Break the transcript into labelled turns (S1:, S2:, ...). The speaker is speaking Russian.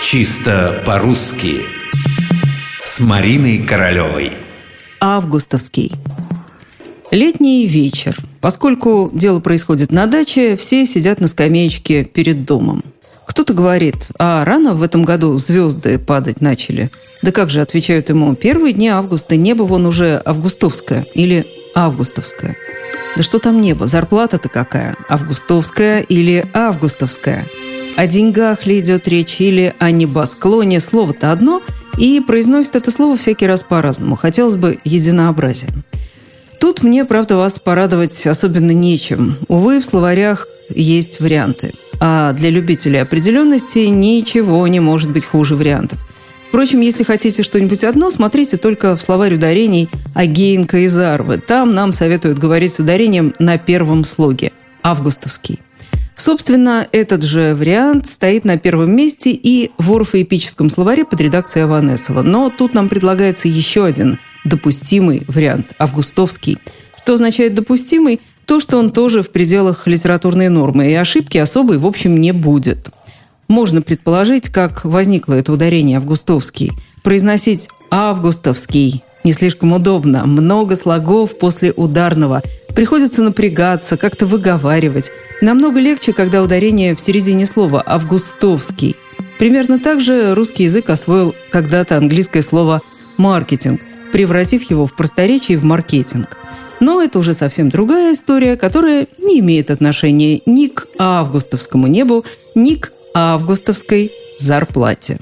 S1: Чисто по-русски С Мариной Королевой
S2: Августовский Летний вечер. Поскольку дело происходит на даче, все сидят на скамеечке перед домом. Кто-то говорит, а рано в этом году звезды падать начали. Да как же, отвечают ему, первые дни августа небо вон уже августовское или августовское. Да что там небо, зарплата-то какая? Августовская или августовская? О деньгах ли идет речь или о небосклоне? Слово-то одно, и произносит это слово всякий раз по-разному. Хотелось бы единообразия. Тут мне, правда, вас порадовать особенно нечем. Увы, в словарях есть варианты. А для любителей определенности ничего не может быть хуже вариантов. Впрочем, если хотите что-нибудь одно, смотрите только в словарь ударений Агеенко и Зарвы. Там нам советуют говорить с ударением на первом слоге – августовский. Собственно, этот же вариант стоит на первом месте и в орфоэпическом словаре под редакцией Аванесова. Но тут нам предлагается еще один допустимый вариант – августовский. Что означает допустимый? То, что он тоже в пределах литературной нормы, и ошибки особой, в общем, не будет. Можно предположить, как возникло это ударение «августовский». Произносить «августовский» не слишком удобно. Много слогов после ударного. Приходится напрягаться, как-то выговаривать. Намного легче, когда ударение в середине слова «августовский». Примерно так же русский язык освоил когда-то английское слово «маркетинг», превратив его в просторечие в маркетинг. Но это уже совсем другая история, которая не имеет отношения ни к августовскому небу, ни к августовской зарплате.